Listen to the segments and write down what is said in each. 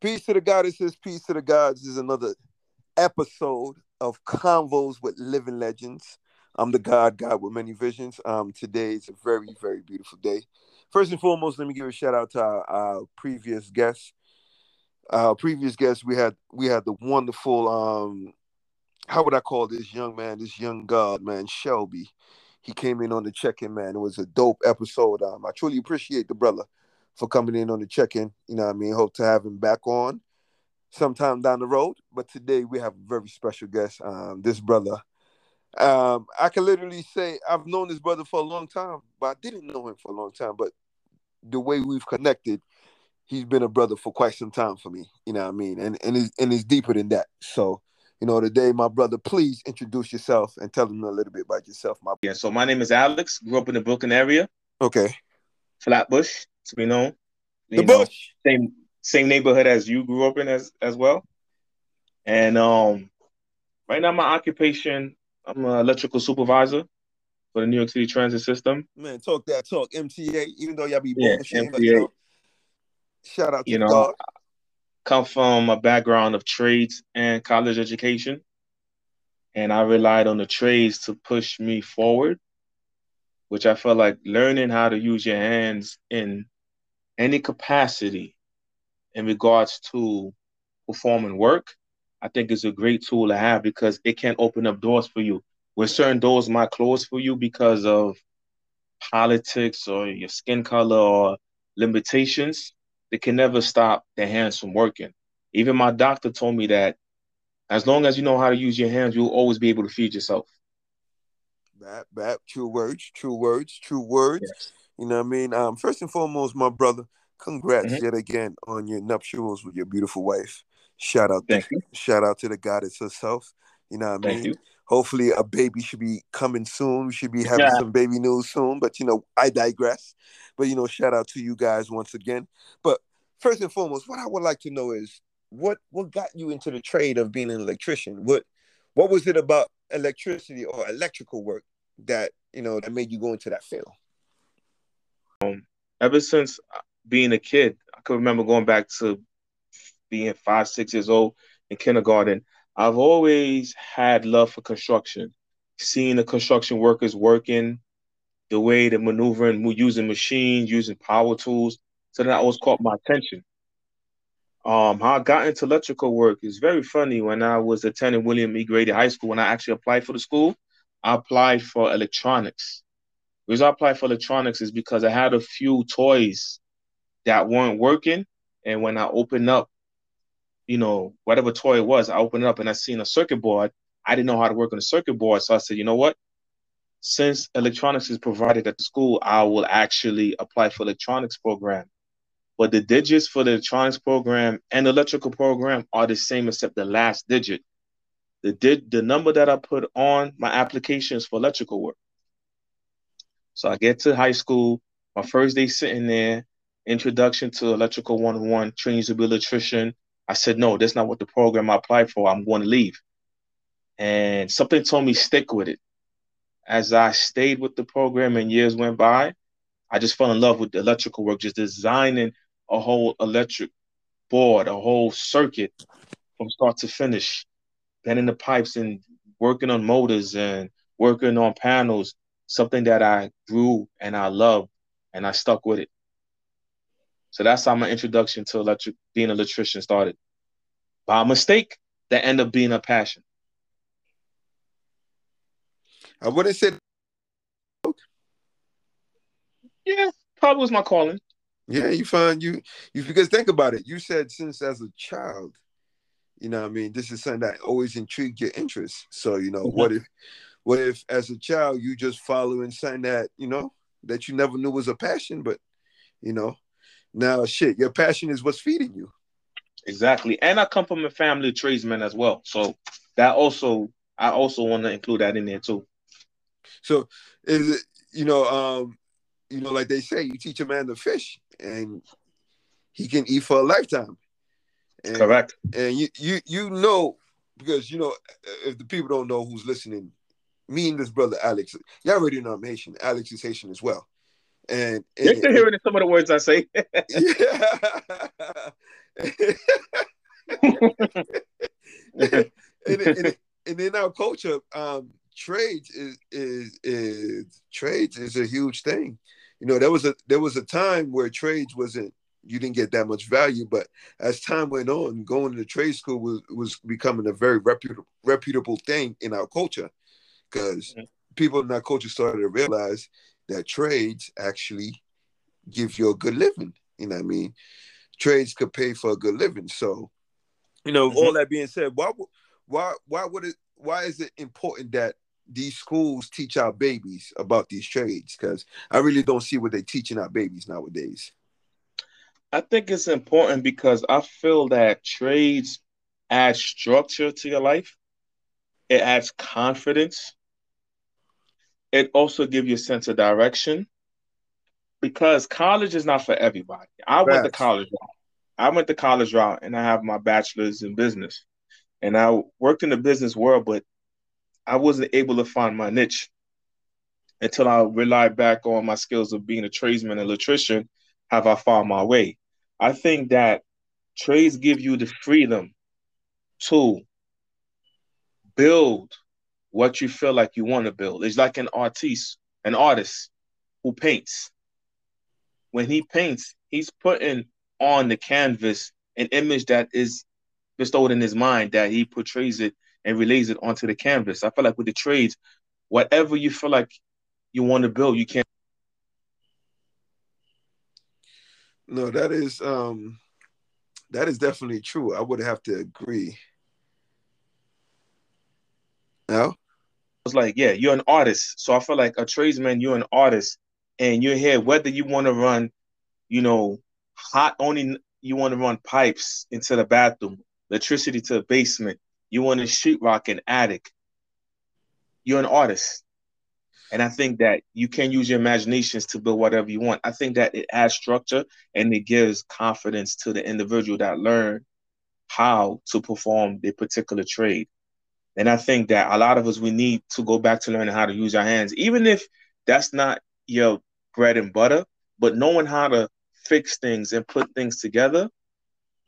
Peace to the goddesses, peace to the gods is another episode of Convos with Living Legends. I'm the God, God with many visions. Um, today is a very, very beautiful day. First and foremost, let me give a shout out to our, our previous guests. Our previous guests, we had we had the wonderful um, how would I call this young man, this young God man, Shelby. He came in on the check-in, man. It was a dope episode. Um, I truly appreciate the brother for coming in on the check-in. You know what I mean? Hope to have him back on sometime down the road. But today we have a very special guest. Um, this brother. Um, I can literally say I've known this brother for a long time, but I didn't know him for a long time. But the way we've connected, he's been a brother for quite some time for me. You know what I mean? And and it's, and it's deeper than that. So you know, today, my brother, please introduce yourself and tell them a little bit about yourself, my Yeah, so my name is Alex, grew up in the Brooklyn area. Okay. Flatbush, to know, known. The know, Bush. Same same neighborhood as you grew up in as as well. And um right now my occupation, I'm an electrical supervisor for the New York City transit system. Man, talk that talk. MTA, even though y'all be yeah, bullshit, MTA. you know, shout out to you know, God. come from a background of trades and college education. And I relied on the trades to push me forward, which I felt like learning how to use your hands in any capacity in regards to performing work, I think is a great tool to have because it can open up doors for you. Where certain doors might close for you because of politics or your skin color or limitations, they can never stop their hands from working. Even my doctor told me that as long as you know how to use your hands, you'll always be able to feed yourself. That, that, true words, true words, true words. Yes. You know what I mean? Um, first and foremost, my brother, congrats Mhm. yet again on your nuptials with your beautiful wife. Shout out, Thank to, you. shout out to the goddess herself. You know what I Thank mean? you. Hopefully, a baby should be coming soon. We should be having Yeah. some baby news soon. But you know, I digress. But you know, shout out to you guys once again. But first and foremost, what I would like to know is what what got you into the trade of being an electrician? What what was it about electricity or electrical work that you know that made you go into that field? Ever since being a kid, I can remember going back to being five, six years old in kindergarten. I've always had love for construction, seeing the construction workers working, the way they're maneuvering, using machines, using power tools. So that always caught my attention. Um, how I got into electrical work is very funny. When I was attending William E. Grady High School, when I actually applied for the school, I applied for electronics. The reason I applied for electronics is because I had a few toys that weren't working. And when I opened up, you know, whatever toy it was, I opened it up and I seen a circuit board. I didn't know how to work on a circuit board. So I said, you know what? Since electronics is provided at the school, I will actually apply for electronics program. But the digits for the electronics program and electrical program are the same except the last digit. The did the number that I put on my application is for electrical work. So I get to high school, my first day sitting there, introduction to electrical 101, training to be an electrician. I said, no, that's not what the program I applied for. I'm going to leave. And something told me stick with it. As I stayed with the program and years went by, I just fell in love with electrical work, just designing a whole electric board, a whole circuit from start to finish, bending the pipes and working on motors and working on panels, something that I grew and I loved and I stuck with it. So that's how my introduction to electric being an electrician started. By mistake, that ended up being a passion. I wouldn't say Yeah, probably was my calling. Yeah, you find you you because think about it. You said since as a child, you know what I mean, this is something that always intrigued your interest. So, you know, Mhm. what if what if as a child you just following something that, you know, that you never knew was a passion, but you know, now shit, your passion is what's feeding you. Exactly. And I come from a family of tradesmen as well. So that also I also want to include that in there too. So is it, you know, um, you know, like they say, you teach a man to fish and he can eat for a lifetime. And, Correct. and you you you know because you know if the people don't know who's listening, me and this brother Alex, y'all already know I'm Haitian. Alex is Haitian as well, and, You're still hearing some of the words I say. and, and, and in our culture, um, trades is is is trades is a huge thing. You know, there was a there was a time where trades wasn't you didn't get that much value, but as time went on, going to trade school was was becoming a very reputable reputable thing in our culture because mm-hmm. people in our culture started to realize that trades actually give you a good living. You know what I mean? Trades could pay for a good living. So, you know, mm-hmm. all that being said, why why why would it why is it important that these schools teach our babies about these trades? Because I really don't see what they're teaching our babies nowadays. I think it's important because I feel that trades add structure to your life. It adds confidence. It also gives you a sense of direction. Because college is not for everybody. I went to college route. I went to college route and I have my bachelor's in business. And I worked in the business world, but I wasn't able to find my niche until I relied back on my skills of being a tradesman and electrician. Have I found my way? I think that trades give you the freedom to build what you feel like you want to build. It's like an artist, an artist who paints. When he paints, he's putting on the canvas an image that is bestowed in his mind that he portrays it and relays it onto the canvas. I feel like with the trades, whatever you feel like you want to build, you can. not No, that is um that is definitely true. I would have to agree. No? It's like, yeah, you're an artist. So I feel like a tradesman, you're an artist, and you're here, whether you want to run, you know, hot only you want to run pipes into the bathroom, electricity to the basement, you want to sheetrock an attic. You're an artist. And I think that you can use your imaginations to build whatever you want. I think that it adds structure and it gives confidence to the individual that learn how to perform their particular trade. And I think that a lot of us we need to go back to learning how to use our hands, even if that's not your bread and butter, but knowing how to fix things and put things together.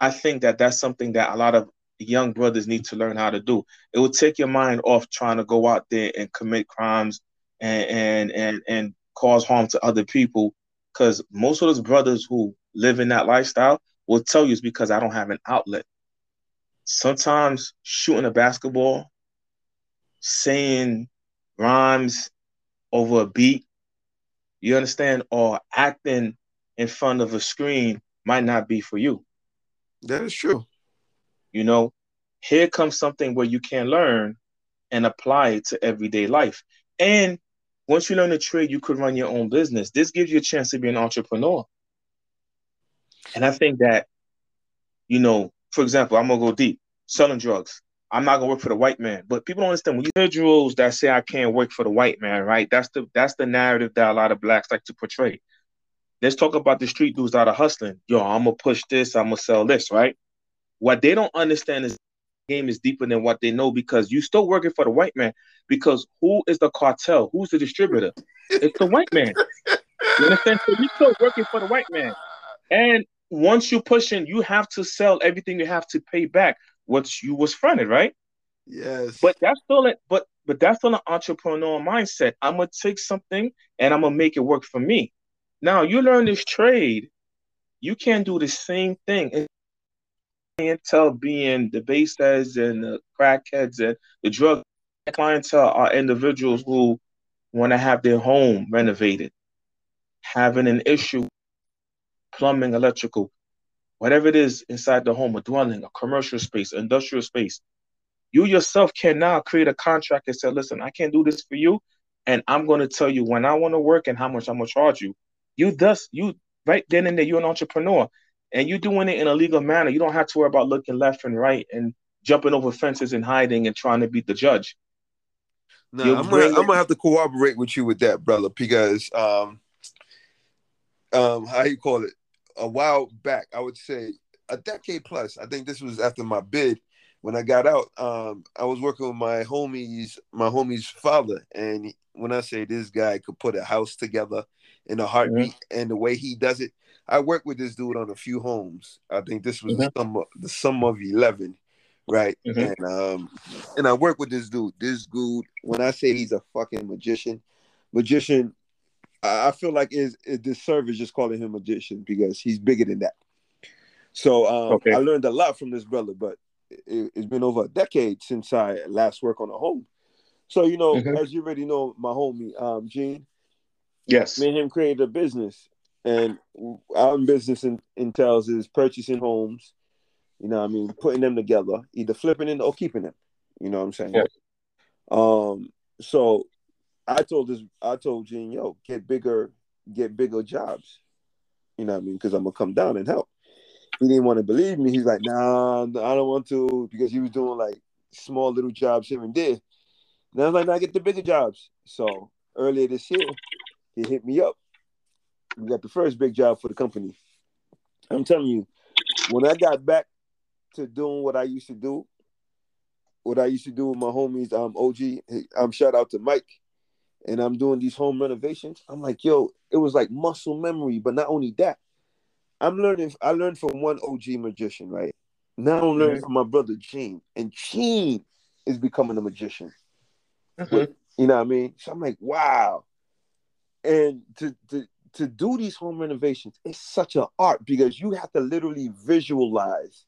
I think that that's something that a lot of young brothers need to learn how to do. It will take your mind off trying to go out there and commit crimes and and and, and cause harm to other people. Because most of those brothers who live in that lifestyle will tell you it's because I don't have an outlet. Sometimes shooting a basketball, saying rhymes over a beat, you understand, or acting in front of a screen might not be for you. That is true. You know, here comes something where you can learn and apply it to everyday life. And once you learn a trade, you could run your own business. This gives you a chance to be an entrepreneur. And I think that, you know, for example, I'm gonna go deep, selling drugs. I'm not gonna work for the white man. But people don't understand when you individuals that say I can't work for the white man, right? That's the that's the narrative that a lot of blacks like to portray. Let's talk about the street dudes that are hustling. Yo, I'm gonna push this, I'm gonna sell this, right? What they don't understand is the game is deeper than what they know because you still working for the white man. Because who is the cartel? Who's the distributor? It's the white man. You understand? So you still working for the white man. And once you push in, you have to sell everything you have to pay back what you was fronted, right? Yes. But that's still it. But but that's still an entrepreneur mindset. I'm gonna take something and I'm gonna make it work for me. Now you learn this trade, you can't do the same thing clientele being the base heads and the crackheads and the drug clientele are individuals who want to have their home renovated, having an issue, plumbing, electrical, whatever it is inside the home, a dwelling, a commercial space, industrial space. You yourself can now create a contract and say, listen, I can't do this for you. And I'm going to tell you when I want to work and how much I'm going to charge you. You thus, you right then and there, you're an entrepreneur and you're doing it in a legal manner. You don't have to worry about looking left and right and jumping over fences and hiding and trying to beat the judge. No, I'm gonna, I'm gonna have to cooperate with you with that, brother, because um, um, how you call it? A while back, I would say a decade plus. I think this was after my bid. When I got out, um, I was working with my homies, my homie's father, and when I say this guy could put a house together in a heartbeat, mm-hmm. and the way he does it, I worked with this dude on a few homes. I think this was mm-hmm. the summer the summer of eleven, right? Mm-hmm. And um and I worked with this dude. This dude, when I say he's a fucking magician, magician, I feel like is this service just calling him magician because he's bigger than that. So um, okay. I learned a lot from this brother, but it, has been over a decade since I last worked on a home. So you know, mm-hmm. as you already know, my homie um, Gene, yes, me and him created a business, and our business in, entails is purchasing homes. You know, I mean, putting them together, either flipping it or keeping them. You know what I'm saying? Yes. Um. So I told this, I told Gene, yo, get bigger, get bigger jobs. You know what I mean? Because I'm gonna come down and help he didn't want to believe me. He's like, nah, I don't want to because he was doing like small little jobs here and there. And I was like, nah, get the bigger jobs. So earlier this year, he hit me up. We got the first big job for the company. I'm telling you, when I got back to doing what I used to do, what I used to do with my homies, um, OG, I'm um, shout out to Mike, and I'm doing these home renovations. I'm like, yo, it was like muscle memory, but not only that, I'm learning. I learned from one OG magician, right? Now I'm learning mm-hmm. from my brother Gene, and Gene is becoming a magician. Mm-hmm. You know what I mean? So I'm like, wow. And to to to do these home renovations, it's such an art because you have to literally visualize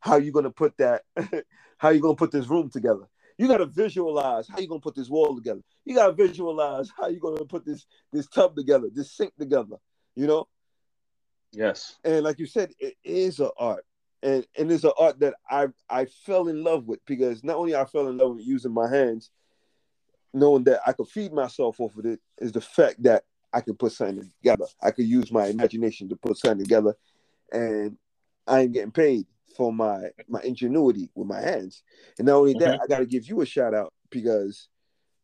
how you're gonna put that, how you're gonna put this room together. You gotta visualize how you're gonna put this wall together. You gotta visualize how you're gonna put this this tub together, this sink together. You know, Yes. And like you said, it is an art. And and it's an art that I I fell in love with because not only I fell in love with using my hands, knowing that I could feed myself off of it, is the fact that I could put something together. I could use my imagination to put something together, and I ain't getting paid for my my ingenuity with my hands. And not only that, mm-hmm. I got to give you a shout out because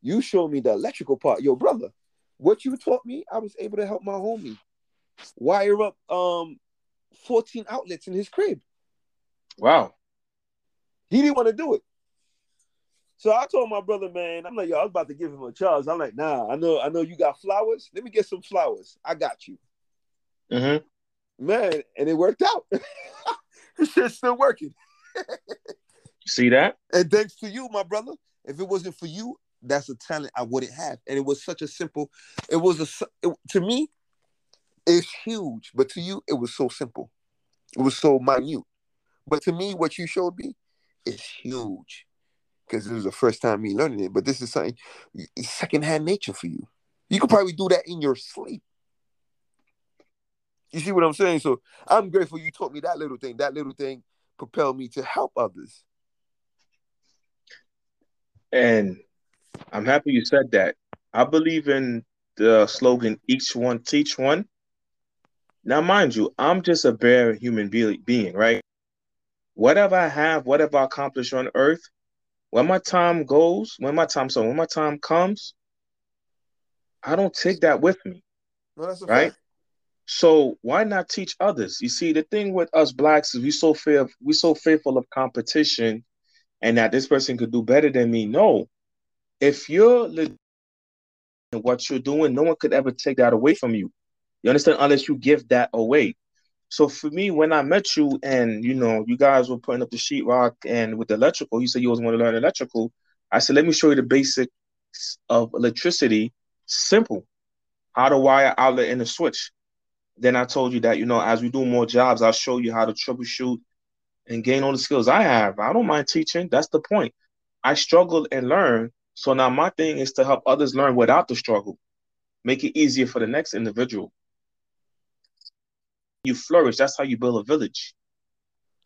you showed me the electrical part. Your brother, what you taught me, I was able to help my homie wire up um 14 outlets in his crib. Wow. He didn't want to do it. So I told my brother, man, I'm like, yo, I was about to give him a charge. I'm like, nah, I know, I know you got flowers. Let me get some flowers. I got you. Mm-hmm. Man, and it worked out. this shit's still working. See that? And thanks to you, my brother. If it wasn't for you, that's a talent I wouldn't have. And it was such a simple. It was a it, to me. It's huge, but to you, it was so simple. It was so minute. But to me, what you showed me is huge because it was the first time me learning it. But this is something secondhand nature for you. You could probably do that in your sleep. You see what I'm saying? So I'm grateful you taught me that little thing. That little thing propelled me to help others. And I'm happy you said that. I believe in the slogan each one teach one now, mind you, I'm just a bare human be- being, right? Whatever I have, whatever I accomplish on earth, when my time goes, when my time, so when my time comes, I don't take that with me. No, that's right. Fact. So why not teach others? You see, the thing with us blacks is we so fear we so fearful of competition, and that this person could do better than me. No, if you're what you're doing, no one could ever take that away from you. You understand? Unless you give that away. So for me, when I met you and you know you guys were putting up the sheetrock and with the electrical, you said you always want to learn electrical. I said, let me show you the basics of electricity. Simple. How to wire outlet in a switch. Then I told you that, you know, as we do more jobs, I'll show you how to troubleshoot and gain all the skills I have. I don't mind teaching. That's the point. I struggled and learned. So now my thing is to help others learn without the struggle. Make it easier for the next individual you flourish. That's how you build a village.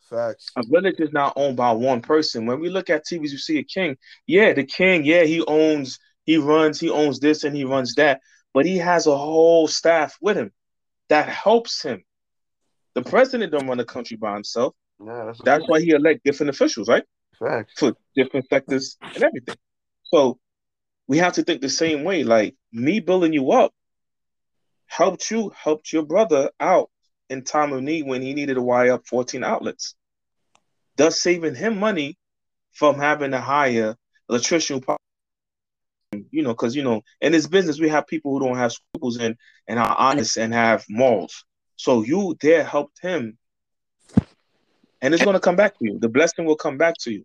Facts. A village is not owned by one person. When we look at TVs, you see a king. Yeah, the king, yeah, he owns, he runs, he owns this and he runs that, but he has a whole staff with him that helps him. The president don't run the country by himself. Yeah, that's, that's why he elect different officials, right? Facts. For different sectors and everything. So we have to think the same way. Like me building you up helped you, helped your brother out in time of need when he needed to wire up 14 outlets, thus saving him money from having to hire electrician. You know, because you know, in this business we have people who don't have scruples and and are honest and have morals. So you there helped him, and it's gonna come back to you. The blessing will come back to you.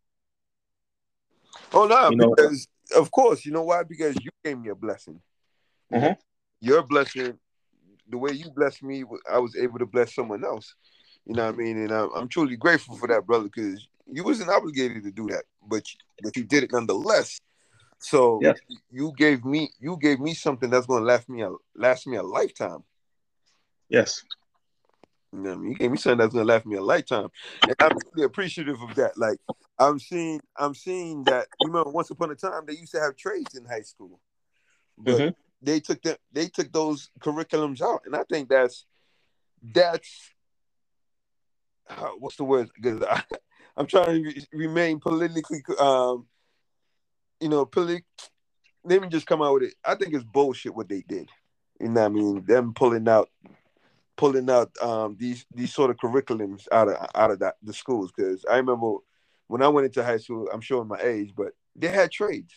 Oh no, you because of course, you know why? Because you gave me a blessing. Mm-hmm. Your blessing, the way you blessed me, I was able to bless someone else. You know what I mean? And I'm, I'm truly grateful for that, brother, because you wasn't obligated to do that, but but you did it nonetheless. So yes. you gave me you gave me something that's going to last me a last me a lifetime. Yes. You know I mean? You gave me something that's going to last me a lifetime, and I'm really appreciative of that. Like I'm seeing I'm seeing that. You remember once upon a time they used to have trades in high school, but mm-hmm. they took them they took those curriculums out, and I think that's that's uh, what's the word? Because I, am trying to re- remain politically, um, you know, politic. Let me just come out with it. I think it's bullshit what they did. You know what I mean? Them pulling out, pulling out um, these these sort of curriculums out of out of that, the schools. Because I remember when I went into high school. I'm showing my age, but they had trades.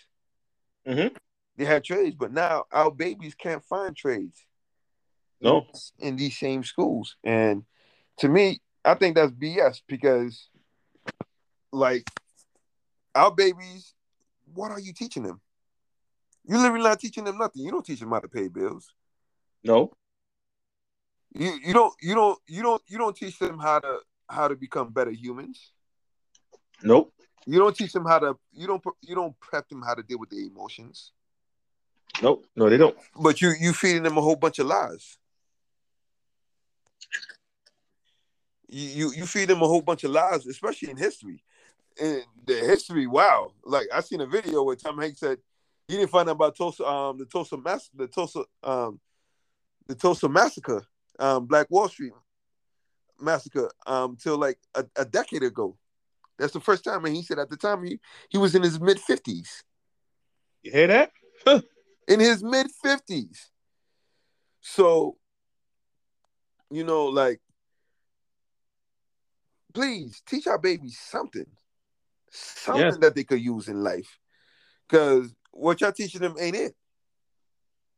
Mm-hmm. They had trades, but now our babies can't find trades. No, in these same schools, and to me, I think that's BS because, like, our babies, what are you teaching them? You're literally not teaching them nothing. You don't teach them how to pay bills. No. You you don't you don't you don't you don't teach them how to how to become better humans. Nope. You don't teach them how to you don't you don't prep them how to deal with their emotions. Nope. No, they don't. But you you feeding them a whole bunch of lies. you, you you feed them a whole bunch of lies, especially in history. And the history, wow! Like I seen a video where Tom Hanks said he didn't find out about Tulsa, um, the Tulsa mass, the Tulsa, um, the Tulsa massacre, um, Black Wall Street massacre, um, till like a, a decade ago. That's the first time, and he said at the time he he was in his mid fifties. You hear that? in his mid fifties. So, you know, like please teach our babies something, something yeah. that they could use in life. Because what y'all teaching them ain't it.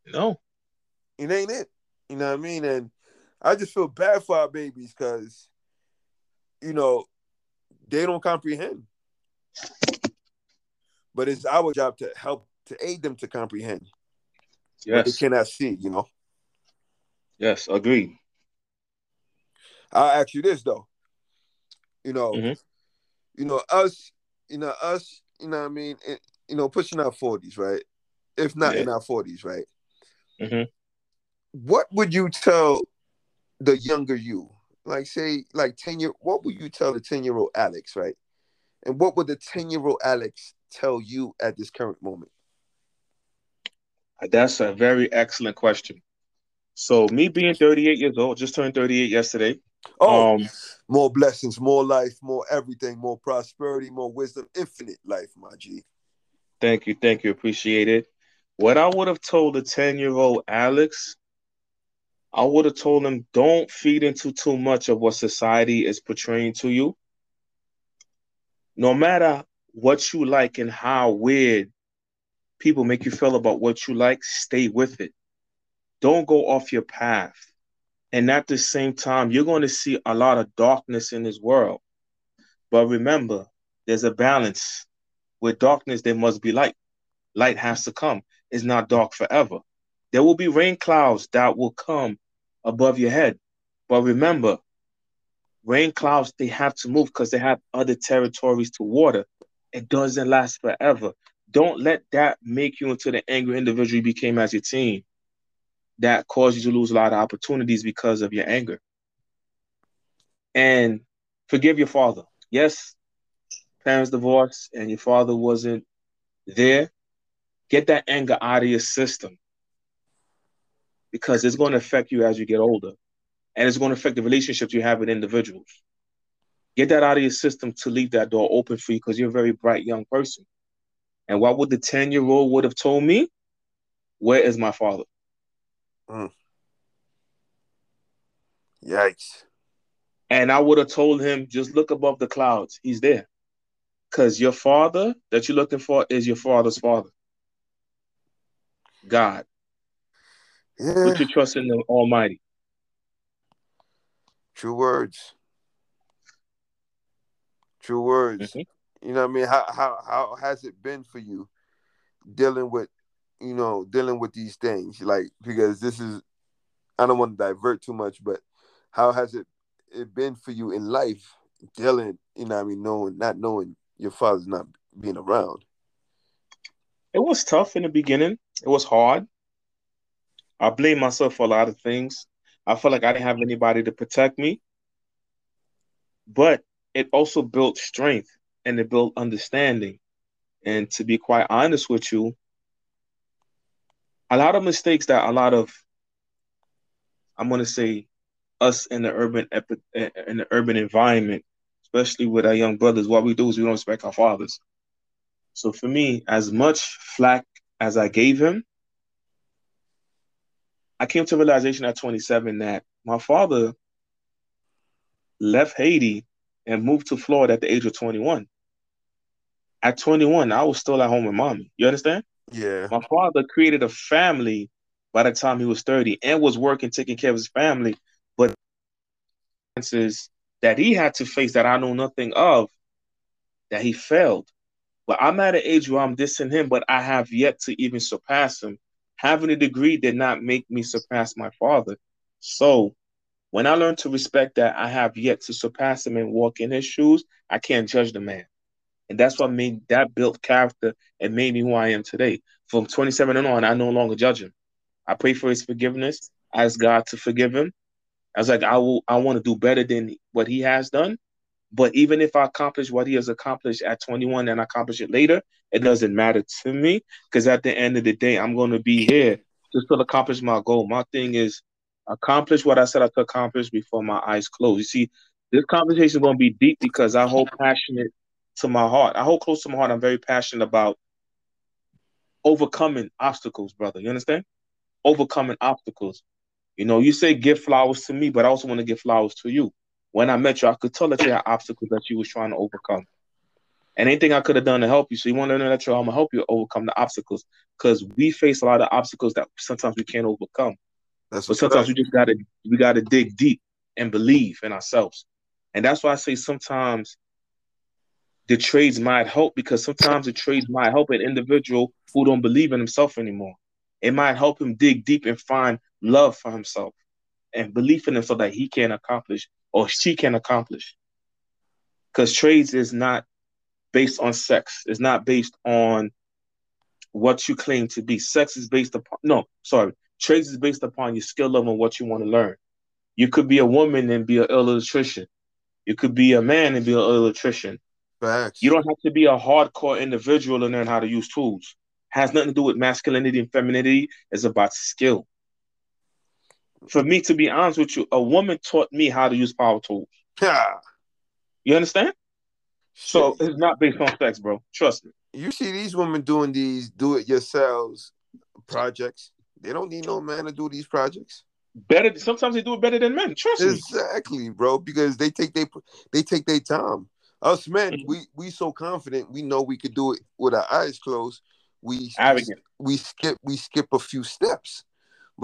No, it ain't it. You know what I mean? And I just feel bad for our babies because, you know, they don't comprehend. But it's our job to help to aid them to comprehend. Yes. they cannot see, you know. Yes, agreed. I'll ask you this though. You know, mm-hmm. you know us. You know us. You know, I mean, it, you know, pushing our forties, right? If not yeah. in our forties, right? Mm-hmm. What would you tell the younger you? Like, say, like ten year. What would you tell the ten year old Alex, right? And what would the ten year old Alex tell you at this current moment? That's a very excellent question. So, me being 38 years old, just turned 38 yesterday. Oh, um, more blessings, more life, more everything, more prosperity, more wisdom, infinite life, my G. Thank you, thank you, appreciate it. What I would have told the 10 year old Alex, I would have told him don't feed into too much of what society is portraying to you. No matter what you like and how weird people make you feel about what you like, stay with it. Don't go off your path. And at the same time, you're going to see a lot of darkness in this world. But remember, there's a balance. With darkness, there must be light. Light has to come. It's not dark forever. There will be rain clouds that will come above your head. But remember, rain clouds, they have to move because they have other territories to water. It doesn't last forever. Don't let that make you into the angry individual you became as your teen that caused you to lose a lot of opportunities because of your anger. And forgive your father. Yes, parents divorced and your father wasn't there. Get that anger out of your system because it's going to affect you as you get older and it's going to affect the relationships you have with individuals. Get that out of your system to leave that door open for you because you're a very bright young person. And what would the 10 year old would have told me? Where is my father? Mm. Yikes. And I would have told him, just look above the clouds. He's there. Because your father that you're looking for is your father's father. God. Yeah. Put your trust in the Almighty. True words. True words. Mm-hmm. You know what I mean? How how how has it been for you dealing with you know dealing with these things? Like because this is I don't want to divert too much, but how has it it been for you in life dealing, you know I mean, knowing not knowing your father's not being around? It was tough in the beginning. It was hard. I blame myself for a lot of things. I felt like I didn't have anybody to protect me. But it also built strength and it built understanding. And to be quite honest with you, a lot of mistakes that a lot of I'm gonna say us in the urban in the urban environment, especially with our young brothers, what we do is we don't respect our fathers. So for me, as much flack as I gave him, I came to realization at 27 that my father left Haiti and moved to Florida at the age of 21. At 21, I was still at home with mommy. You understand? Yeah. My father created a family by the time he was 30 and was working, taking care of his family. But that he had to face that I know nothing of, that he failed. But I'm at an age where I'm dissing him, but I have yet to even surpass him having a degree did not make me surpass my father. So when I learned to respect that I have yet to surpass him and walk in his shoes, I can't judge the man. And that's what made that built character and made me who I am today. From 27 and on, I no longer judge him. I pray for his forgiveness. Ask God to forgive him. I was like, I will I want to do better than what he has done. But even if I accomplish what he has accomplished at 21 and accomplish it later, it doesn't matter to me because at the end of the day, I'm going to be here to still accomplish my goal. My thing is accomplish what I said I could accomplish before my eyes close. You see, this conversation is going to be deep because I hold passionate to my heart. I hold close to my heart. I'm very passionate about overcoming obstacles, brother. You understand? Overcoming obstacles. You know, you say give flowers to me, but I also want to give flowers to you when I met you, I could tell that you had obstacles that you was trying to overcome. And anything I could have done to help you. So you want to know that I'm gonna help you overcome the obstacles because we face a lot of obstacles that sometimes we can't overcome. That's but sometimes we just gotta we gotta dig deep and believe in ourselves. And that's why I say sometimes the trades might help because sometimes the trades might help an individual who don't believe in himself anymore. It might help him dig deep and find love for himself and belief in himself that he can accomplish or she can accomplish. Because trades is not based on sex. It's not based on what you claim to be. Sex is based upon no, sorry. Trades is based upon your skill level and what you want to learn. You could be a woman and be an electrician. You could be a man and be an electrician. Facts. You don't have to be a hardcore individual to learn how to use tools. Has nothing to do with masculinity and femininity. It's about skill for me to be honest with you, a woman taught me how to use power tools. Yeah. You understand? So it's not based on sex, bro. Trust me. You see these women doing these do it yourselves projects. They don't need no man to do these projects. Better sometimes they do it better than men. Trust exactly, me. Exactly, bro. Because they take they they take their time. Us men, mm-hmm. we we so confident we know we could do it with our eyes closed. We Arrogant. we skip we skip a few steps.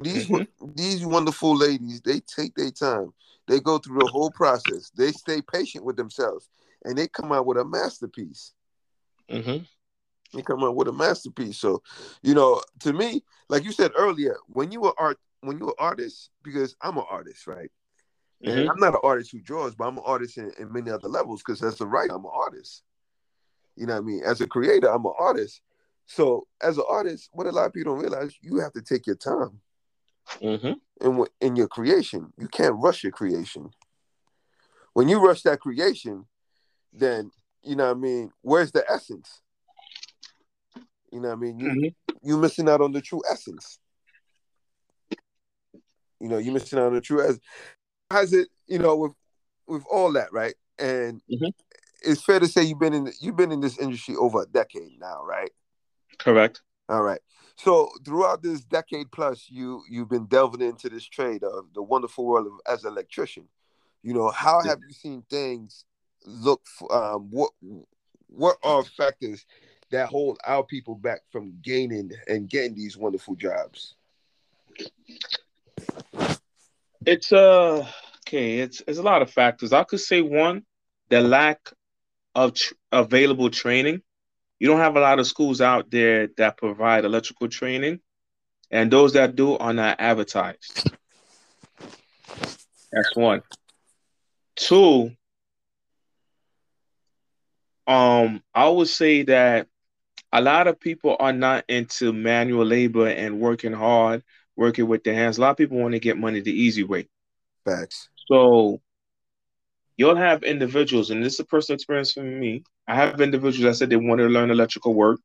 These mm-hmm. these wonderful ladies, they take their time. They go through the whole process. They stay patient with themselves, and they come out with a masterpiece. Mm-hmm. They come out with a masterpiece. So, you know, to me, like you said earlier, when you were art, when you were artist, because I'm an artist, right? Mm-hmm. I'm not an artist who draws, but I'm an artist in, in many other levels. Because as a writer, I'm an artist. You know what I mean? As a creator, I'm an artist. So, as an artist, what a lot of people don't realize, you have to take your time mm-hmm. in in your creation. You can't rush your creation. When you rush that creation, then you know what I mean. Where's the essence? You know what I mean. You mm-hmm. you missing out on the true essence. You know, you're missing out on the true essence. How's it? You know, with with all that, right? And mm-hmm. it's fair to say you've been in you've been in this industry over a decade now, right? Correct. All right. So throughout this decade plus, you you've been delving into this trade of the wonderful world of as an electrician. You know, how have you seen things look? For, um, what what are factors that hold our people back from gaining and getting these wonderful jobs? It's uh okay. It's it's a lot of factors. I could say one, the lack of tr- available training. You don't have a lot of schools out there that provide electrical training, and those that do are not advertised. That's one. Two, um, I would say that a lot of people are not into manual labor and working hard, working with their hands. A lot of people want to get money the easy way. Facts. So you'll have individuals, and this is a personal experience for me. I have individuals that said they want to learn electrical work.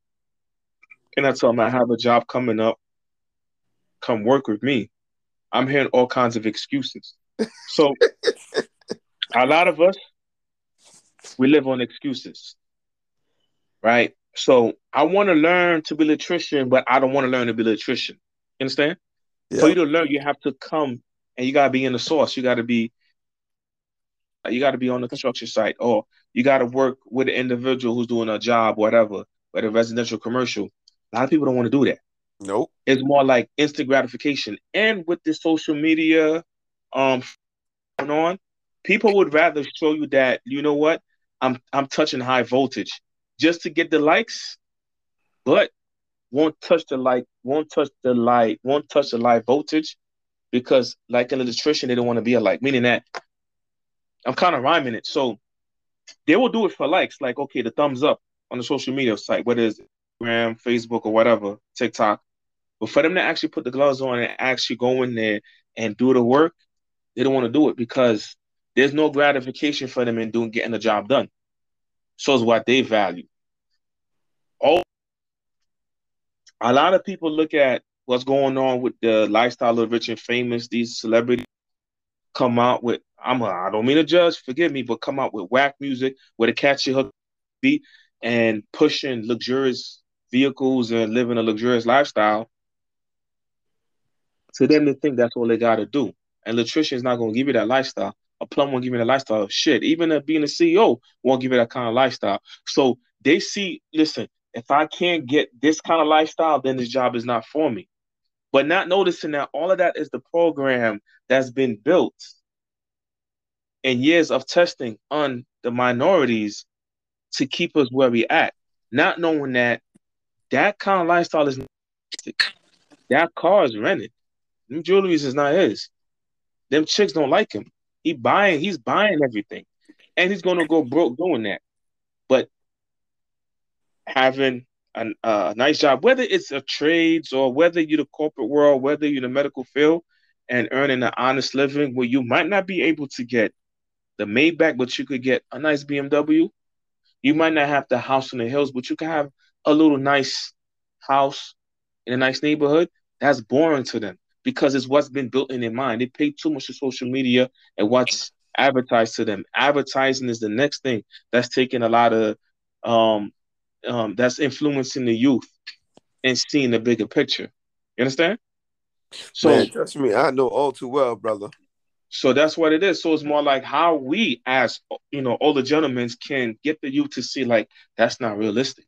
And I tell them I have a job coming up. Come work with me. I'm hearing all kinds of excuses. So a lot of us we live on excuses. Right? So I want to learn to be an electrician, but I don't want to learn to be an electrician. You understand? Yeah. For you to learn, you have to come and you gotta be in the source. You gotta be you gotta be on the construction site, or you gotta work with an individual who's doing a job, whatever, whether residential, commercial. A lot of people don't want to do that. Nope. It's more like instant gratification. And with the social media um going on, people would rather show you that, you know what, I'm I'm touching high voltage just to get the likes, but won't touch the light, won't touch the light, won't touch the light voltage because like an electrician, they don't want to be a like, meaning that I'm kind of rhyming it. So they will do it for likes, like okay, the thumbs up on the social media site, whether it's Instagram, Facebook, or whatever, TikTok. But for them to actually put the gloves on and actually go in there and do the work, they don't want to do it because there's no gratification for them in doing getting the job done. So is what they value. Oh, a lot of people look at what's going on with the lifestyle of rich and famous. These celebrities come out with I'm a, I don't mean to judge, forgive me, but come out with whack music with a catchy hook beat and pushing luxurious vehicles and living a luxurious lifestyle. To them to think that's all they gotta do. And is not gonna give you that lifestyle. A plumber won't give you that lifestyle. Shit, even a, being a CEO won't give you that kind of lifestyle. So they see, listen, if I can't get this kind of lifestyle, then this job is not for me. But not noticing that all of that is the program that's been built in years of testing on the minorities to keep us where we at. Not knowing that that kind of lifestyle is that car is rented. Them jewelries is not his. Them chicks don't like him. He buying, he's buying everything. And he's gonna go broke doing that. But having a, a nice job, whether it's a trades or whether you're the corporate world, whether you're the medical field, and earning an honest living where you might not be able to get the Maybach, but you could get a nice BMW. You might not have the house in the hills, but you can have a little nice house in a nice neighborhood. That's boring to them because it's what's been built in their mind. They pay too much to social media and what's advertised to them. Advertising is the next thing that's taking a lot of um, um, that's influencing the youth and seeing the bigger picture. You understand? So Man, trust me, I know all too well, brother. So that's what it is. So it's more like how we, as you know, older gentlemen, can get the youth to see like that's not realistic.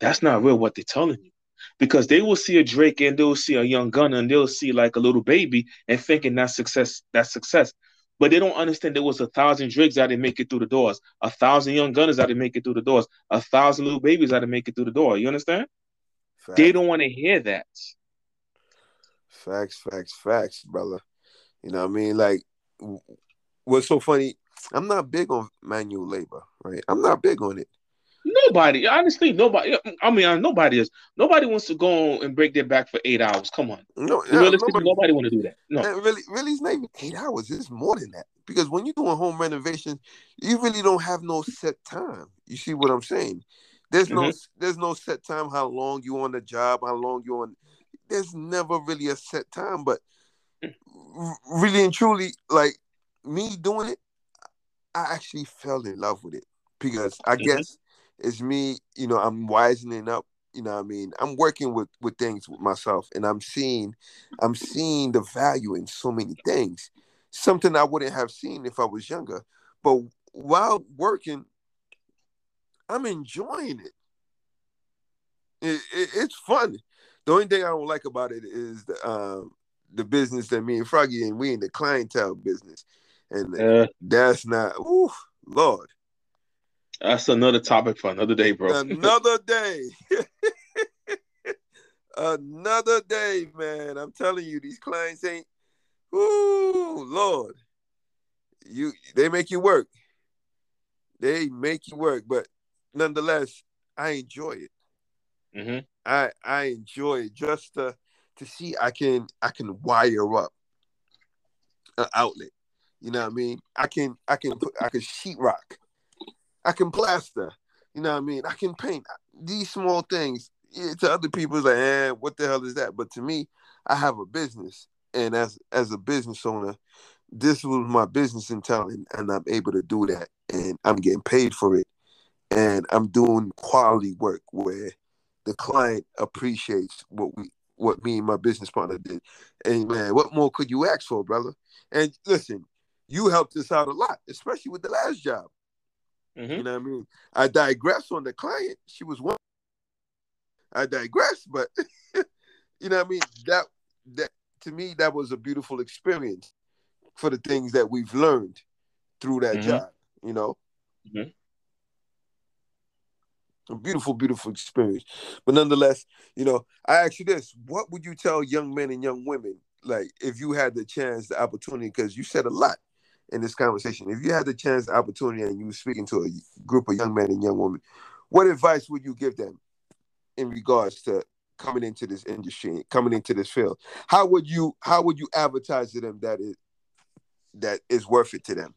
That's not real what they're telling you, because they will see a Drake and they'll see a Young Gunna and they'll see like a Lil Baby and thinking that's success. That's success. But they don't understand there was a thousand Drakes that didn't make it through the doors, a thousand Young Gunnas that didn't make it through the doors, a thousand Lil Babies that didn't make it through the door. You understand? Facts. They don't want to hear that. Facts, facts, facts, brother. You know what I mean? Like, what's so funny? I'm not big on manual labor, right? I'm not big on it. Nobody, honestly, nobody. I mean, uh, nobody is. Nobody wants to go and break their back for eight hours. Come on. No, realistically, nobody, nobody want to do that. No, really, really, it's not even eight hours. It's more than that because when you're doing home renovation, you really don't have no set time. You see what I'm saying? There's mm-hmm. no, there's no set time. How long you on the job? How long you on? There's never really a set time. But mm. really and truly, like me doing it, I actually fell in love with it because I mm-hmm. guess it's me, you know, I'm wisening up, you know I mean? I'm working with with things with myself and I'm seeing I'm seeing the value in so many things. Something I wouldn't have seen if I was younger. But while working, I'm enjoying it. it, it, it's fun. The only thing I don't like about it is the um, the business that me and Froggy and we in the clientele business, and uh, that's not. Ooh, Lord. That's another topic for another day, bro. another day. another day, man. I'm telling you, these clients ain't. Ooh, Lord. You they make you work. They make you work, but nonetheless, I enjoy it. Mm-hmm. I I enjoy it just to to see I can I can wire up an outlet. You know what I mean? I can I can put I can sheetrock. I can plaster. You know what I mean? I can paint. These small things yeah, to other people, it's like, eh, what the hell is that? But to me, I have a business, and as as a business owner, this was my business in town, and I'm able to do that, and I'm getting paid for it, and I'm doing quality work where the client appreciates what we what me and my business partner did. And man, what more could you ask for, brother? And listen, you helped us out a lot, especially with the last job. Mm-hmm. You know what I mean? I digress on the client. She was one. I digress, but you know what I mean? That that to me that was a beautiful experience for the things that we've learned through that mm-hmm. job, you know. Mm-hmm a beautiful, beautiful experience. But nonetheless, you know, I ask you this: What would you tell young men and young women, like if you had the chance, the opportunity? Because you said a lot in this conversation. If you had the chance, opportunity, and you were speaking to a group of young men and young women, what advice would you give them in regards to coming into this industry, coming into this field? How would you how would you advertise to them that it that is worth it to them?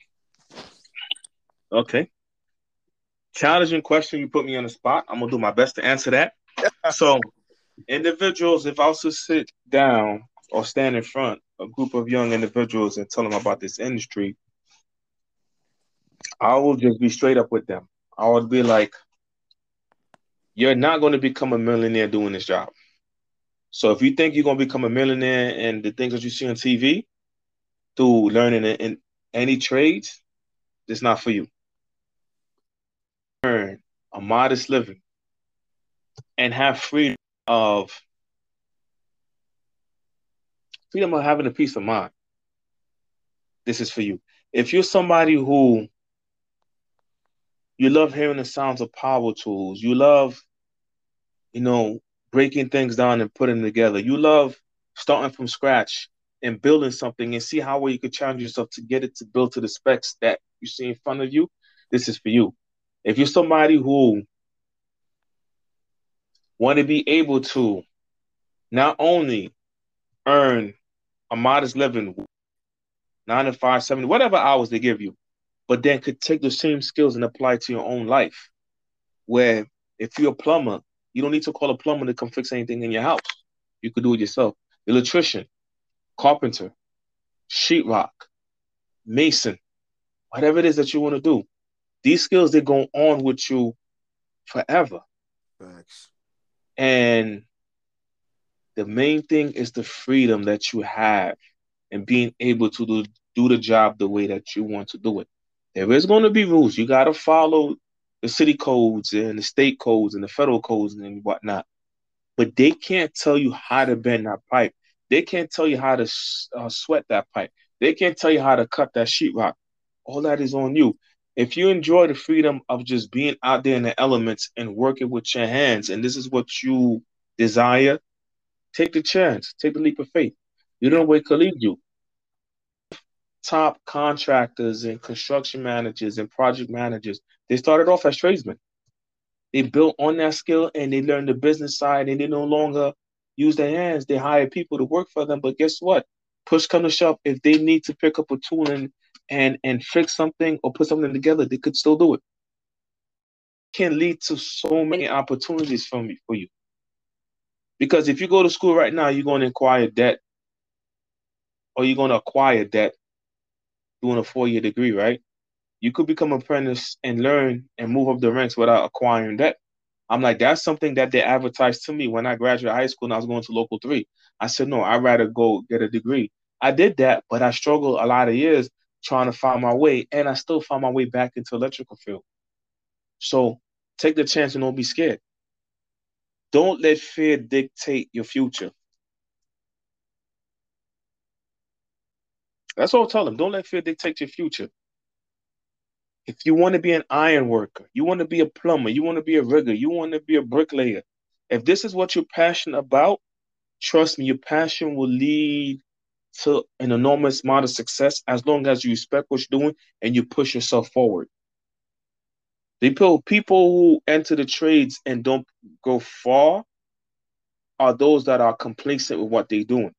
Okay challenging question. You put me on the spot. I'm gonna do my best to answer that. so, individuals, if I was to sit down or stand in front a group of young individuals and tell them about this industry, I will just be straight up with them. I would be like, "You're not going to become a millionaire doing this job." So if you think you're going to become a millionaire and the things that you see on TV through learning in, any trades, it's not for you earn a modest living and have freedom of freedom of having a peace of mind. This is for you. If you're somebody who you love hearing the sounds of power tools, you love, you know, breaking things down and putting together, you love starting from scratch and building something and see how well you could challenge yourself to get it to build to the specs that you see in front of you, this is for you. If you're somebody who want to be able to not only earn a modest living, nine to five, seven, whatever hours they give you, but then could take the same skills and apply to your own life. Where if you're a plumber, you don't need to call a plumber to come fix anything in your house. You could do it yourself. Electrician, carpenter, sheetrock, mason, whatever it is that you want to do. These skills they go on with you forever. Thanks. And the main thing is the freedom that you have and being able to do, do the job the way that you want to do it. There is going to be rules. You got to follow the city codes and the state codes and the federal codes and whatnot. But they can't tell you how to bend that pipe. They can't tell you how to uh, sweat that pipe. They can't tell you how to cut that sheetrock. All that is on you if you enjoy the freedom of just being out there in the elements and working with your hands, and this is what you desire, take the chance, take the leap of faith. You don't wait to lead you. Top contractors and construction managers and project managers, they started off as tradesmen. They built on that skill and they learned the business side and they no longer use their hands. They hire people to work for them. But guess what? Push come to shove, if they need to pick up a tool and and and fix something or put something together, they could still do it. Can lead to so many opportunities for me for you. Because if you go to school right now, you're going to acquire debt, or you're going to acquire debt doing a four-year degree, right? You could become apprentice and learn and move up the ranks without acquiring debt. I'm like, that's something that they advertised to me when I graduated high school and I was going to local three. I said, no, I'd rather go get a degree. I did that, but I struggled a lot of years trying to find my way, and I still found my way back into electrical field. So take the chance and don't be scared. Don't let fear dictate your future. That's all I'll tell them. Don't let fear dictate your future. If you want to be an iron worker, you want to be a plumber, you want to be a rigger, you want to be a bricklayer, if this is what you're passionate about, trust me, your passion will lead to an enormous amount of success as long as you respect what you're doing and you push yourself forward. People, people who enter the trades and don't go far are those that are complacent with what they're doing.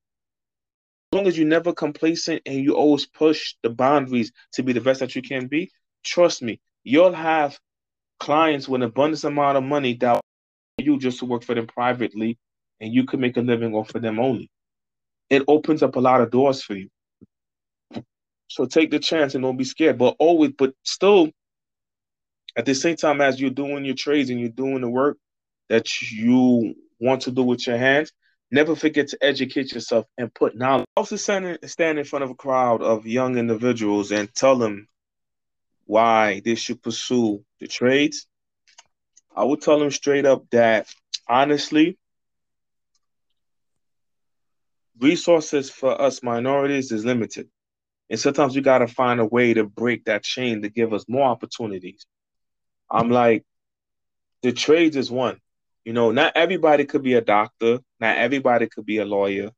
As long as you're never complacent and you always push the boundaries to be the best that you can be, trust me, you'll have clients with an abundance amount of money that you just to work for them privately and you could make a living off of them only. It opens up a lot of doors for you. So take the chance and don't be scared. But always, but still, at the same time as you're doing your trades and you're doing the work that you want to do with your hands, never forget to educate yourself and put knowledge. Also stand, in front of a crowd of young individuals and tell them why they should pursue the trades. I would tell them straight up that honestly, resources for us minorities is limited. And sometimes we got to find a way to break that chain to give us more opportunities. I'm like, the trades is one. You know, not everybody could be a doctor. Not everybody could be a lawyer.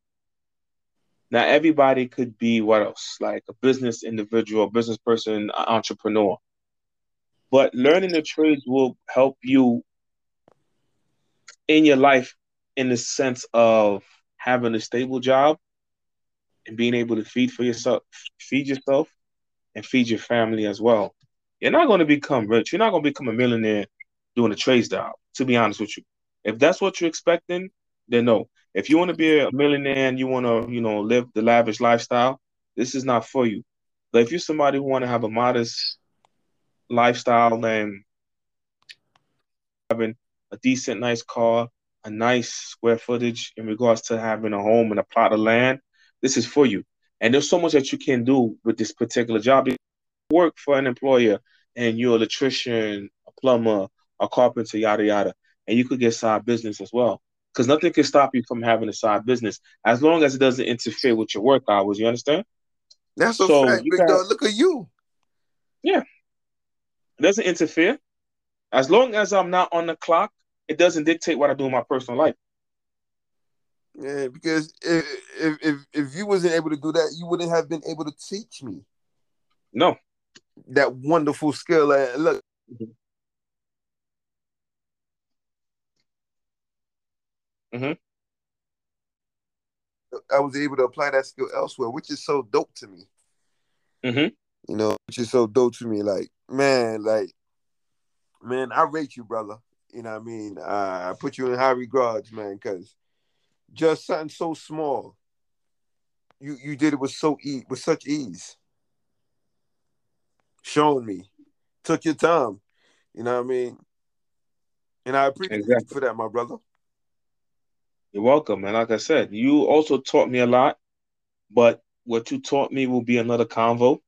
Not everybody could be what else? Like a business individual, business person, entrepreneur. But learning the trades will help you in your life in the sense of having a stable job and being able to feed for yourself, feed yourself, and feed your family as well. You're not going to become rich. You're not going to become a millionaire doing a trades job. To be honest with you, if that's what you're expecting, then no. If you want to be a millionaire and you want to, you know, live the lavish lifestyle, this is not for you. But if you're somebody who want to have a modest lifestyle and having a decent, nice car, a nice square footage in regards to having a home and a plot of land, this is for you. And there's so much that you can do with this particular job. Work for an employer and you're an electrician, a plumber, a carpenter, yada yada, and you could get side business as well because nothing can stop you from having a side business as long as it doesn't interfere with your work hours. You understand? That's a so fact, big got, dog. Look at you. Yeah, it doesn't interfere. As long as I'm not on the clock, it doesn't dictate what I do in my personal life. Yeah, because if if if, if you wasn't able to do that, you wouldn't have been able to teach me. No, that wonderful skill. look, mm-hmm. Mm-hmm. I was able to apply that skill elsewhere, which is so dope to me. Mm-hmm. You know, which is so dope to me. Like, man, like, man, I rate you, brother. You know what I mean? Uh, I put you in high regards, man, because just something so small, you you did it with so e with such ease. Showing me, took your time. You know what I mean? And I appreciate exactly. you for that, my brother. You're welcome. And like I said, you also taught me a lot, but what you taught me will be another convo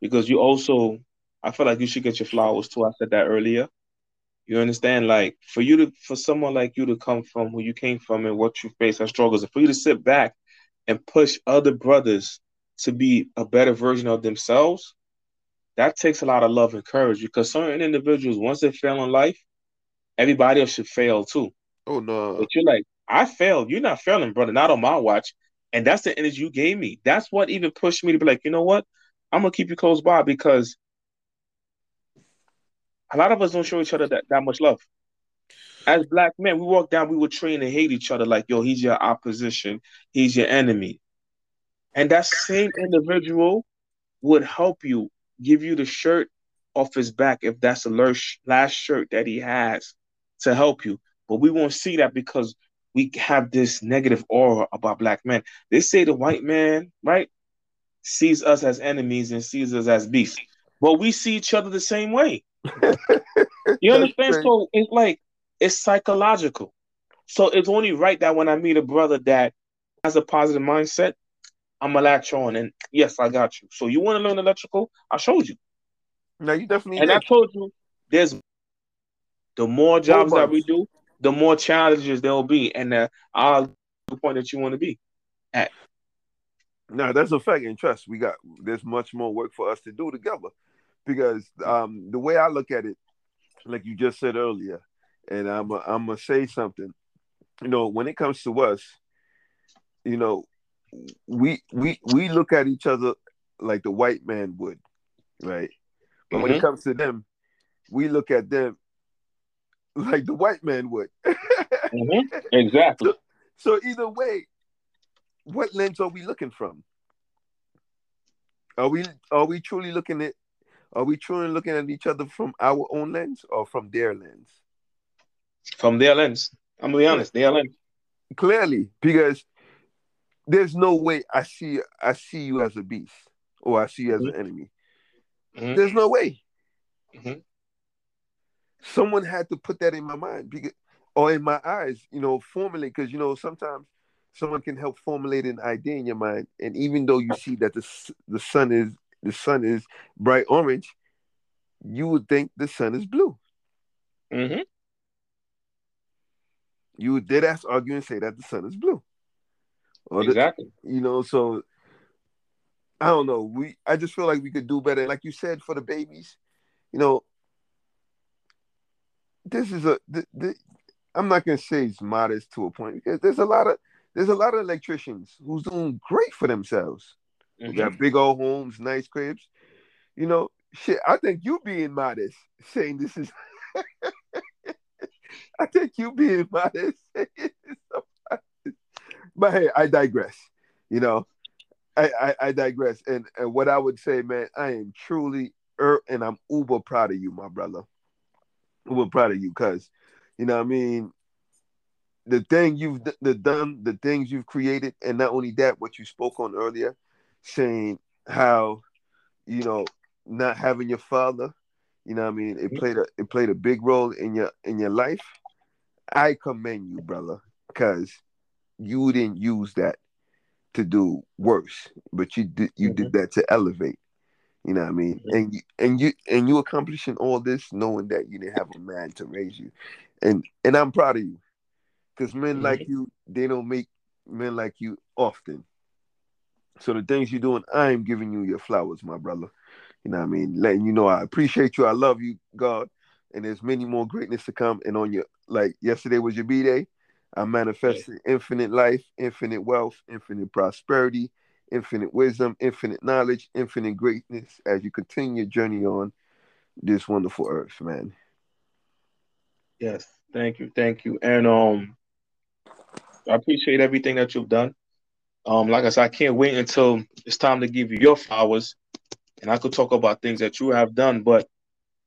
because you also, I feel like you should get your flowers too. I said that earlier. You understand? Like for you to, for someone like you to come from where you came from and what you face and struggles, and for you to sit back and push other brothers to be a better version of themselves, that takes a lot of love and courage because certain individuals, once they fail in life, everybody else should fail too. Oh no. But you're like, I failed. You're not failing, brother. Not on my watch. And that's the energy you gave me. That's what even pushed me to be like, you know what? I'm gonna keep you close by because a lot of us don't show each other that, that much love. As black men, we walk down, we would train and hate each other like, yo, he's your opposition, he's your enemy. And that same individual would help you, give you the shirt off his back if that's the last shirt that he has to help you. But we won't see that because we have this negative aura about black men. They say the white man, right, sees us as enemies and sees us as beasts. But we see each other the same way. you understand? Great. So it's like it's psychological. So it's only right that when I meet a brother that has a positive mindset, I'm gonna latch on. And yes, I got you. So you want to learn electrical? I showed you. No, you definitely. And did. I told you, there's the more jobs that we do, the more challenges there'll be, and the, uh, the point that you want to be at. No, that's a fact, and trust we got. There's much more work for us to do together, because um, the way I look at it, like you just said earlier, and I'm a, I'm gonna say something. You know, when it comes to us, you know, we we we look at each other like the white man would, right? But mm-hmm. when it mm-hmm. comes to them, we look at them like the white man would. mm-hmm. Exactly. So, so either way, what lens are we looking from? Are we are we truly looking at are we truly looking at each other from our own lens or from their lens? From their lens. I'm gonna be honest, their lens. Clearly, because there's no way I see I see you as a beast or I see you as mm-hmm. an enemy. Mm-hmm. There's no way. Mm-hmm. Someone had to put that in my mind because, or in my eyes, you know, formulate because you know sometimes someone can help formulate an idea in your mind, and even though you see that the the sun is the sun is bright orange, you would think the sun is blue. Mm-hmm. You would dead ass argue and say that the sun is blue. Or exactly. The, you know, so I don't know. We I just feel like we could do better. Like you said, for the babies, you know, this is a. The, the, I'm not gonna say it's modest to a point because there's a lot of there's a lot of electricians who's doing great for themselves. Mm-hmm. We got big old homes, nice cribs. You know, shit. I think you being modest saying this is. I think you being modest. But hey, I digress. You know, I, I, I digress. And and what I would say, man, I am truly er, and I'm uber proud of you, my brother. Uber proud of you, cause you know what I mean. The thing you've the done, the things you've created, and not only that, what you spoke on earlier, saying how, you know, not having your father, you know what I mean, it played a it played a big role in your in your life. I commend you, brother, because you didn't use that to do worse, but you did you mm-hmm. did that to elevate. You know what I mean? Mm-hmm. And you and you and you accomplishing all this knowing that you didn't have a man to raise you. And and I'm proud of you. Because men mm-hmm. like you, they don't make men like you often. So the things you're doing, I am giving you your flowers, my brother. You know what I mean? Letting you know I appreciate you. I love you, God. And there's many more greatness to come. And on your like yesterday was your B day. I'm manifesting infinite life, infinite wealth, infinite prosperity, infinite wisdom, infinite knowledge, infinite greatness as you continue your journey on this wonderful earth, man. Yes, thank you, thank you, and um, I appreciate everything that you've done. Um, like I said, I can't wait until it's time to give you your flowers, and I could talk about things that you have done. But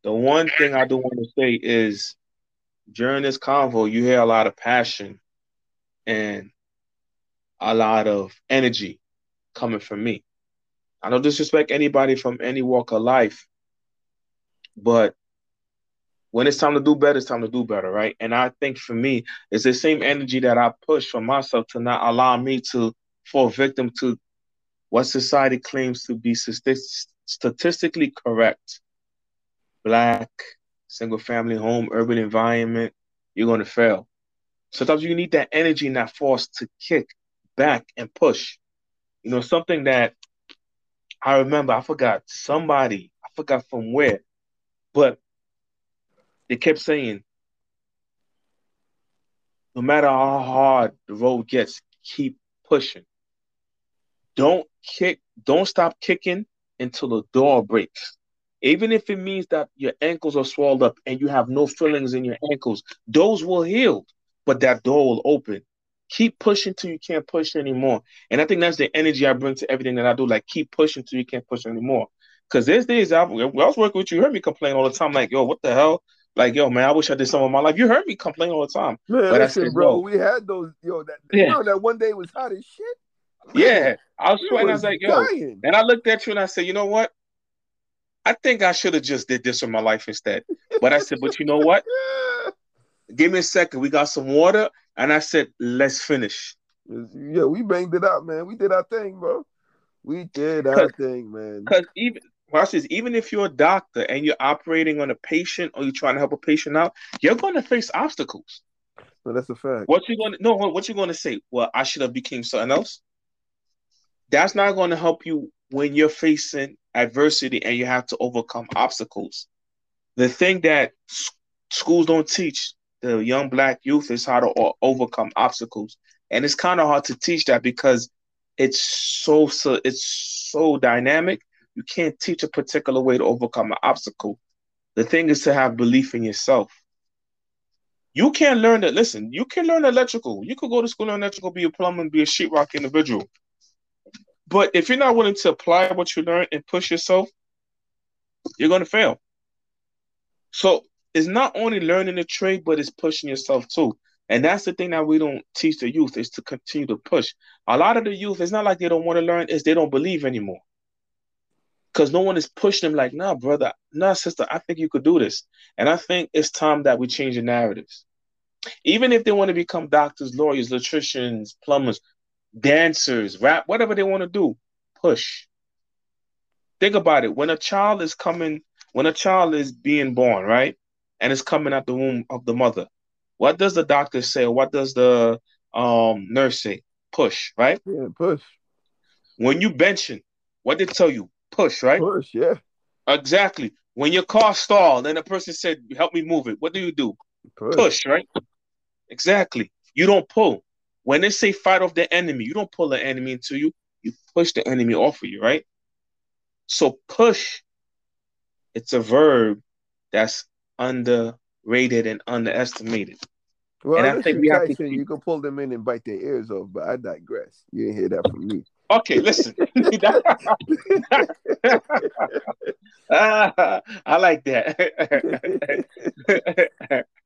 the one thing I do want to say is during this convo, you hear a lot of passion and a lot of energy coming from me. I don't disrespect anybody from any walk of life, but when it's time to do better, it's time to do better, right? And I think for me, it's the same energy that I push for myself to not allow me to fall victim to what society claims to be statistically correct. Black, single family home, urban environment, you're going to fail. Sometimes you need that energy and that force to kick back and push. You know, something that I remember, I forgot somebody, I forgot from where, but they kept saying, no matter how hard the road gets, keep pushing. Don't kick, don't stop kicking until the door breaks. Even if it means that your ankles are swelled up and you have no fillings in your ankles, those will heal, but that door will open. Keep pushing till you can't push anymore. And I think that's the energy I bring to everything that I do. Like keep pushing till you can't push anymore. Cause there's days I, I was working with you, you heard me complain all the time, like, yo, what the hell? Like, yo, man, I wish I did some of my life. You heard me complain all the time. Man, but listen, said, bro, we had those, yo, that yeah. that one day was hot as shit. Yeah, I was sweating. I was like, yo, dying. and I looked at you and I said, you know what? I think I should have just did this with my life instead. But I said, but you know what? Give me a second. We got some water, and I said, let's finish. Yeah, we banged it out, man. We did our thing, bro. We did our thing, man. Because even watch this, even if you're a doctor and you're operating on a patient or you're trying to help a patient out, you're going to face obstacles. Well, that's a fact. What you gonna no? What you gonna say? Well, I should have became something else. That's not going to help you when you're facing adversity and you have to overcome obstacles. The thing that schools don't teach the young black youth is how to overcome obstacles, and it's kind of hard to teach that because it's so so it's so dynamic. You can't teach a particular way to overcome an obstacle. The thing is to have belief in yourself. You can learn that. Listen, you can learn electrical. You could go to school and electrical, be a plumber, and be a sheetrock individual. But if you're not willing to apply what you learn and push yourself, you're going to fail. So it's not only learning the trade, but it's pushing yourself too. And that's the thing that we don't teach the youth is to continue to push. A lot of the youth, it's not like they don't want to learn, is they don't believe anymore. Because no one is pushing them like, nah, brother, nah, sister, I think you could do this. And I think it's time that we change the narratives. Even if they want to become doctors, lawyers, electricians, plumbers, dancers, rap, whatever they want to do, push. Think about it. When a child is coming, when a child is being born, right, and it's coming out the womb of the mother, what does the doctor say? What does the um, nurse say? Push, right? Yeah, push. When you benching, what they tell you? Push, right? Push, yeah. Exactly. When your car stalled and the person said, "Help me move it," what do you do? Push, push right? Exactly. You don't pull. When they say fight off the enemy, you don't pull the enemy into you, you push the enemy off of you, right? So push, it's a verb that's underrated and underestimated. Well, and I think we have to you can pull them in and bite their ears off, but I digress. You didn't hear that from me. Okay, listen. ah, I like that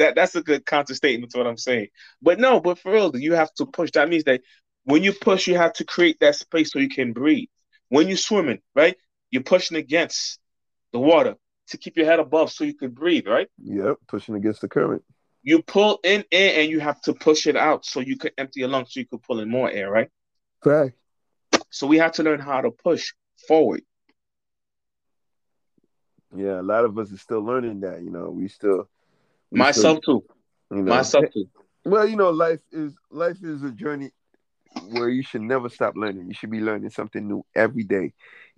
that that's a good counter statement to what I'm saying. But no, but for real, you have to push. That means that when you push, you have to create that space so you can breathe. When you're swimming, right, you're pushing against the water to keep your head above so you can breathe, right? Yep, pushing against the current. You pull in air and you have to push it out so you can empty your lungs so you can pull in more air, right? Right. So we have to learn how to push forward. Yeah, a lot of us are still learning that. You know, we still Myself too. You know, Myself too. Well, you know, life is life is a journey where you should never stop learning. You should be learning something new every day,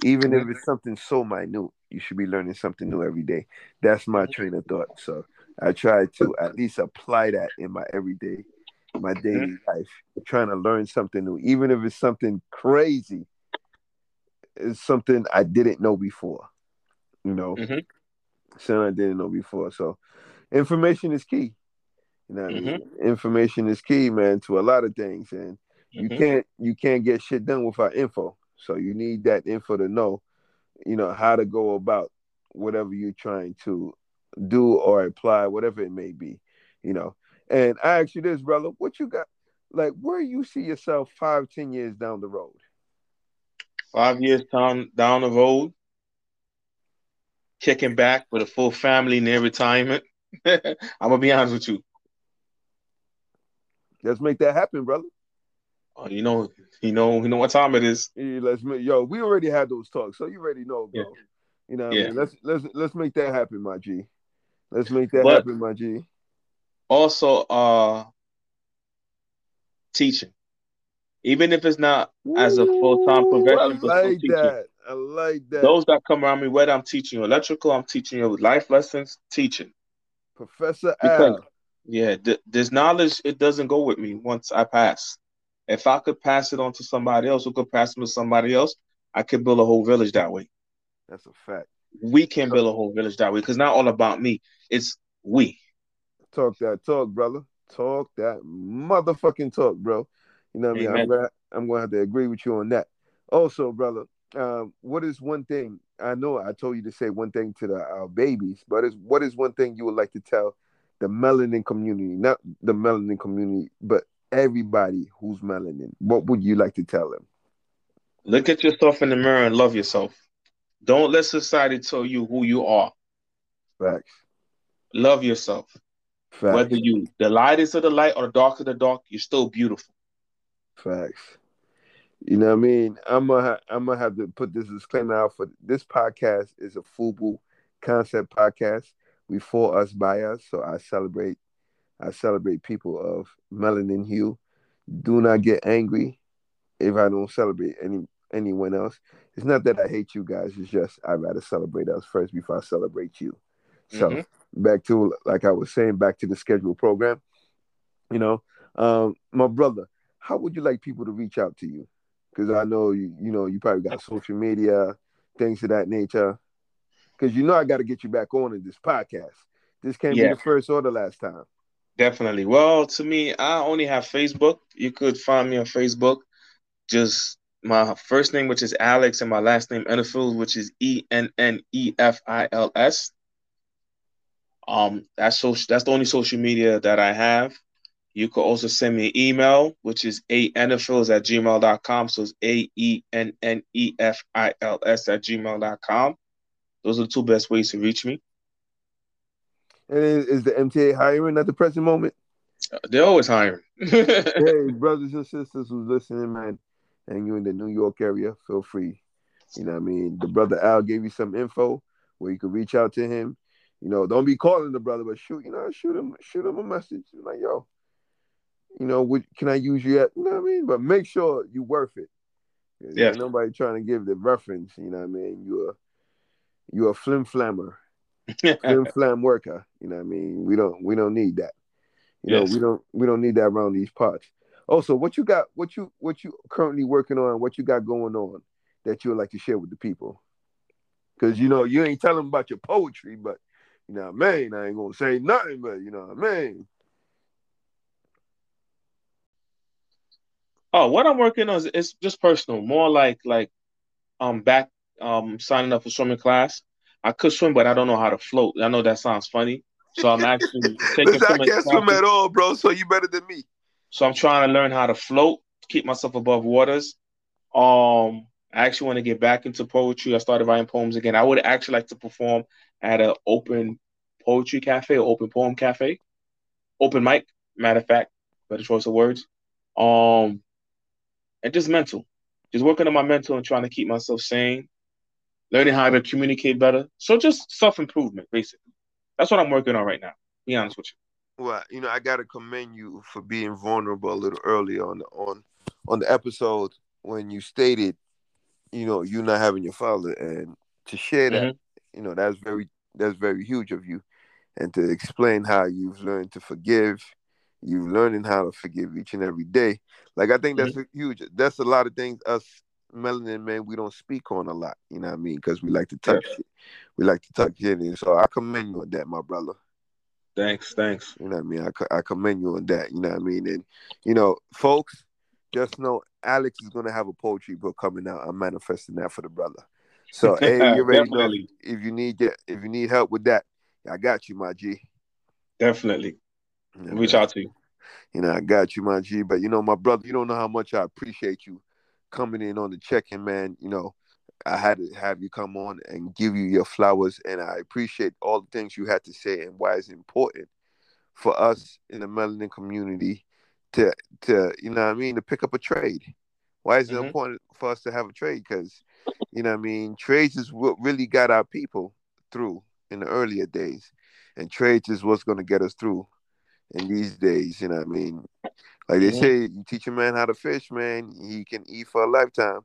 even if it's something so minute. You should be learning something new every day. That's my train of thought. So I try to at least apply that in my everyday, my daily mm-hmm. life. Trying to learn something new, even if it's something crazy. It's something I didn't know before. You know, mm-hmm. something I didn't know before. So information is key. You know, mm-hmm. I mean? information is key, man, to a lot of things, and you mm-hmm. can't you can't get shit done without info. So you need that info to know, you know, how to go about whatever you're trying to do or apply, whatever it may be, you know. And I ask you this, brother, what you got? Like, where you see yourself five, ten years down the road? Five years down down the road, kicking back with a full family near retirement. I'm gonna be honest with you. Let's make that happen, brother. Oh, you know, you know, you know what time it is. Yeah, let's make yo. We already had those talks, so you already know, bro. Yeah. You know, yeah. I mean? let's let's let's make that happen, my G. Let's make that but happen, my G. Also, uh, teaching, even if it's not Ooh, as a full time profession, I like that. I like that. Those that come around me, whether I'm teaching you electrical, I'm teaching you life lessons, teaching. Professor because, Al. Yeah, th- this knowledge it doesn't go with me once I pass. If I could pass it on to somebody else who could pass it to somebody else, I could build a whole village that way. That's a fact. We can build a whole village that way because not all about me. It's we. Talk that talk, brother. Talk that motherfucking talk, bro. You know what Amen. I mean? I'm gonna I'm gonna have to agree with you on that. Also, brother, um, what is one thing I know I told you to say one thing to the our babies, but is what is one thing you would like to tell the melanin community, not the melanin community, but everybody who's melanin? What would you like to tell them? Look at yourself in the mirror and love yourself. Don't let society tell you who you are. Facts. Love yourself. Facts. Whether you the lightest of the light or the dark of the dark, you're still beautiful. Facts. You know what I mean? I'm gonna I'm gonna have to put this disclaimer out for this podcast is a FUBU concept podcast. We for us by us, so I celebrate I celebrate people of melanin hue. Do not get angry if I don't celebrate any anyone else. It's not that I hate you guys. It's just I'd rather celebrate us first before I celebrate you. So mm-hmm. back to like I was saying, back to the scheduled program. You know, um, my brother, how would you like people to reach out to you? Because I know you, you know, you probably got social media, things of that nature. Because you know I got to get you back on in this podcast. This can't yeah. be the first or the last time. Definitely. Well, to me, I only have Facebook. You could find me on Facebook. Just my first name, which is Alex, and my last name Ennefils, which is E N N E F I L S. Um, that's social. That's the only social media that I have. You could also send me an email, which is aennefils at gmail.com. So it's A E N N E F I L S at gmail.com. Those are the two best ways to reach me. And is, is the MTA hiring at the present moment? Uh, they're always hiring. hey, brothers and sisters who's listening, man, and you're in the New York area, feel free. You know what I mean? The brother Al gave you some info where you could reach out to him. You know, don't be calling the brother, but shoot, you know, shoot him, shoot him a message. Like, yo, you know, what, can I use you at? You know what I mean? But make sure you're worth it. Yeah. Nobody trying to give the reference. You know what I mean? You're you're a flim flammer, flim flam worker. You know what I mean? We don't we don't need that. You yes. know, we don't we don't need that around these parts. Oh, also, what you got? What you what you currently working on? What you got going on that you would like to share with the people? Because you know you ain't telling about your poetry, but you know, man, I mean? I ain't gonna say nothing, but you know, man. Oh, what I'm working on is it's just personal, more like like um back um signing up for swimming class. I could swim, but I don't know how to float. I know that sounds funny, so I'm actually taking. Listen, I can't swim at all, bro. So you better than me. So I'm trying to learn how to float, keep myself above waters. Um, I actually want to get back into poetry. I started writing poems again. I would actually like to perform at an open poetry cafe or open poem cafe, open mic. Matter of fact, better choice of words. Um, and just mental, just working on my mental and trying to keep myself sane, learning how to communicate better. So just self improvement, basically. That's what I'm working on right now. Be honest with you. Well, you know, I gotta commend you for being vulnerable a little earlier on the on on the episode when you stated, you know, you not having your father, and to share that, mm-hmm. you know, that's very that's very huge of you, and to explain how you've learned to forgive you learning how to forgive each and every day. Like I think that's mm-hmm. huge. That's a lot of things us melanin men we don't speak on a lot. You know what I mean? Because we like to touch yeah. it. We like to touch it, and so I commend you on that, my brother. Thanks, thanks. You know what I mean? I, I commend you on that. You know what I mean? And you know, folks, just know Alex is gonna have a poetry book coming out. I'm manifesting that for the brother. So hey, you know if you need if you need help with that, I got you, my G. Definitely. Yeah, Reach out to you. You know, I got you, my G. But you know, my brother, you don't know how much I appreciate you coming in on the check-in, man. You know, I had to have you come on and give you your flowers, and I appreciate all the things you had to say and why it's important for us in the melanin community to to you know what I mean to pick up a trade. Why is it mm-hmm. important for us to have a trade? Because you know what I mean trades is what really got our people through in the earlier days, and trades is what's going to get us through in these days. You know what I mean? Like they say, you teach a man how to fish, man, he can eat for a lifetime.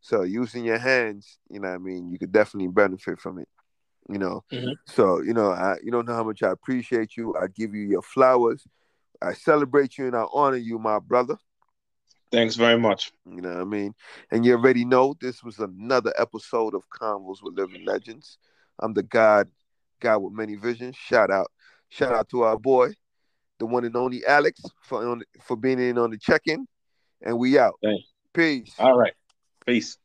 So using your hands, you know what I mean, you could definitely benefit from it. You know. Mm-hmm. So, you know, I you don't know how much I appreciate you. I give you your flowers. I celebrate you and I honor you, my brother. Thanks very much. You know what I mean? And you already know this was another episode of Convos with Living Legends. I'm the God, God with many visions. Shout out, shout out to our boy, the one and only Alex for on, for being in on the check-in, and we out. Thanks. Peace. All right. Peace.